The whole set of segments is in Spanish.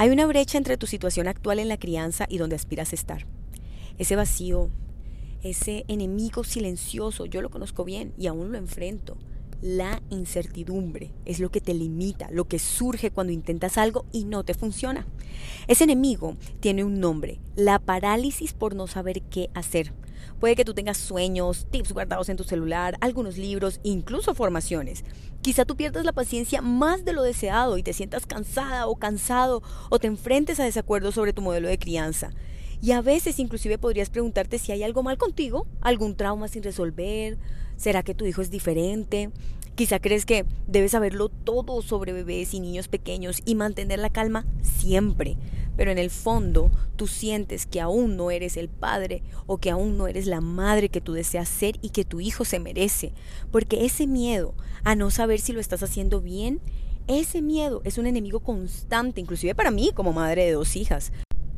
Hay una brecha entre tu situación actual en la crianza y donde aspiras a estar. Ese vacío, ese enemigo silencioso, yo lo conozco bien y aún lo enfrento. La incertidumbre es lo que te limita, lo que surge cuando intentas algo y no te funciona. Ese enemigo tiene un nombre, la parálisis por no saber qué hacer. Puede que tú tengas sueños, tips guardados en tu celular, algunos libros, incluso formaciones. Quizá tú pierdas la paciencia más de lo deseado y te sientas cansada o cansado o te enfrentes a desacuerdos sobre tu modelo de crianza. Y a veces inclusive podrías preguntarte si hay algo mal contigo, algún trauma sin resolver, ¿será que tu hijo es diferente? Quizá crees que debes saberlo todo sobre bebés y niños pequeños y mantener la calma siempre, pero en el fondo tú sientes que aún no eres el padre o que aún no eres la madre que tú deseas ser y que tu hijo se merece, porque ese miedo a no saber si lo estás haciendo bien ese miedo es un enemigo constante, inclusive para mí como madre de dos hijas.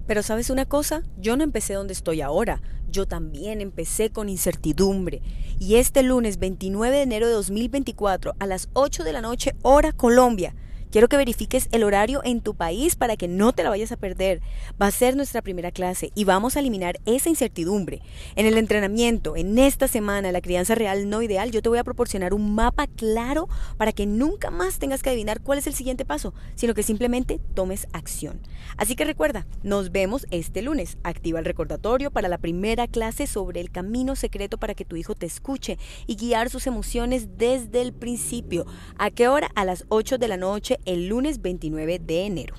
Pero sabes una cosa, yo no empecé donde estoy ahora, yo también empecé con incertidumbre. Y este lunes 29 de enero de 2024 a las 8 de la noche, hora Colombia, Quiero que verifiques el horario en tu país para que no te la vayas a perder. Va a ser nuestra primera clase y vamos a eliminar esa incertidumbre. En el entrenamiento, en esta semana, la crianza real no ideal, yo te voy a proporcionar un mapa claro para que nunca más tengas que adivinar cuál es el siguiente paso, sino que simplemente tomes acción. Así que recuerda, nos vemos este lunes. Activa el recordatorio para la primera clase sobre el camino secreto para que tu hijo te escuche y guiar sus emociones desde el principio. ¿A qué hora? A las 8 de la noche el lunes 29 de enero.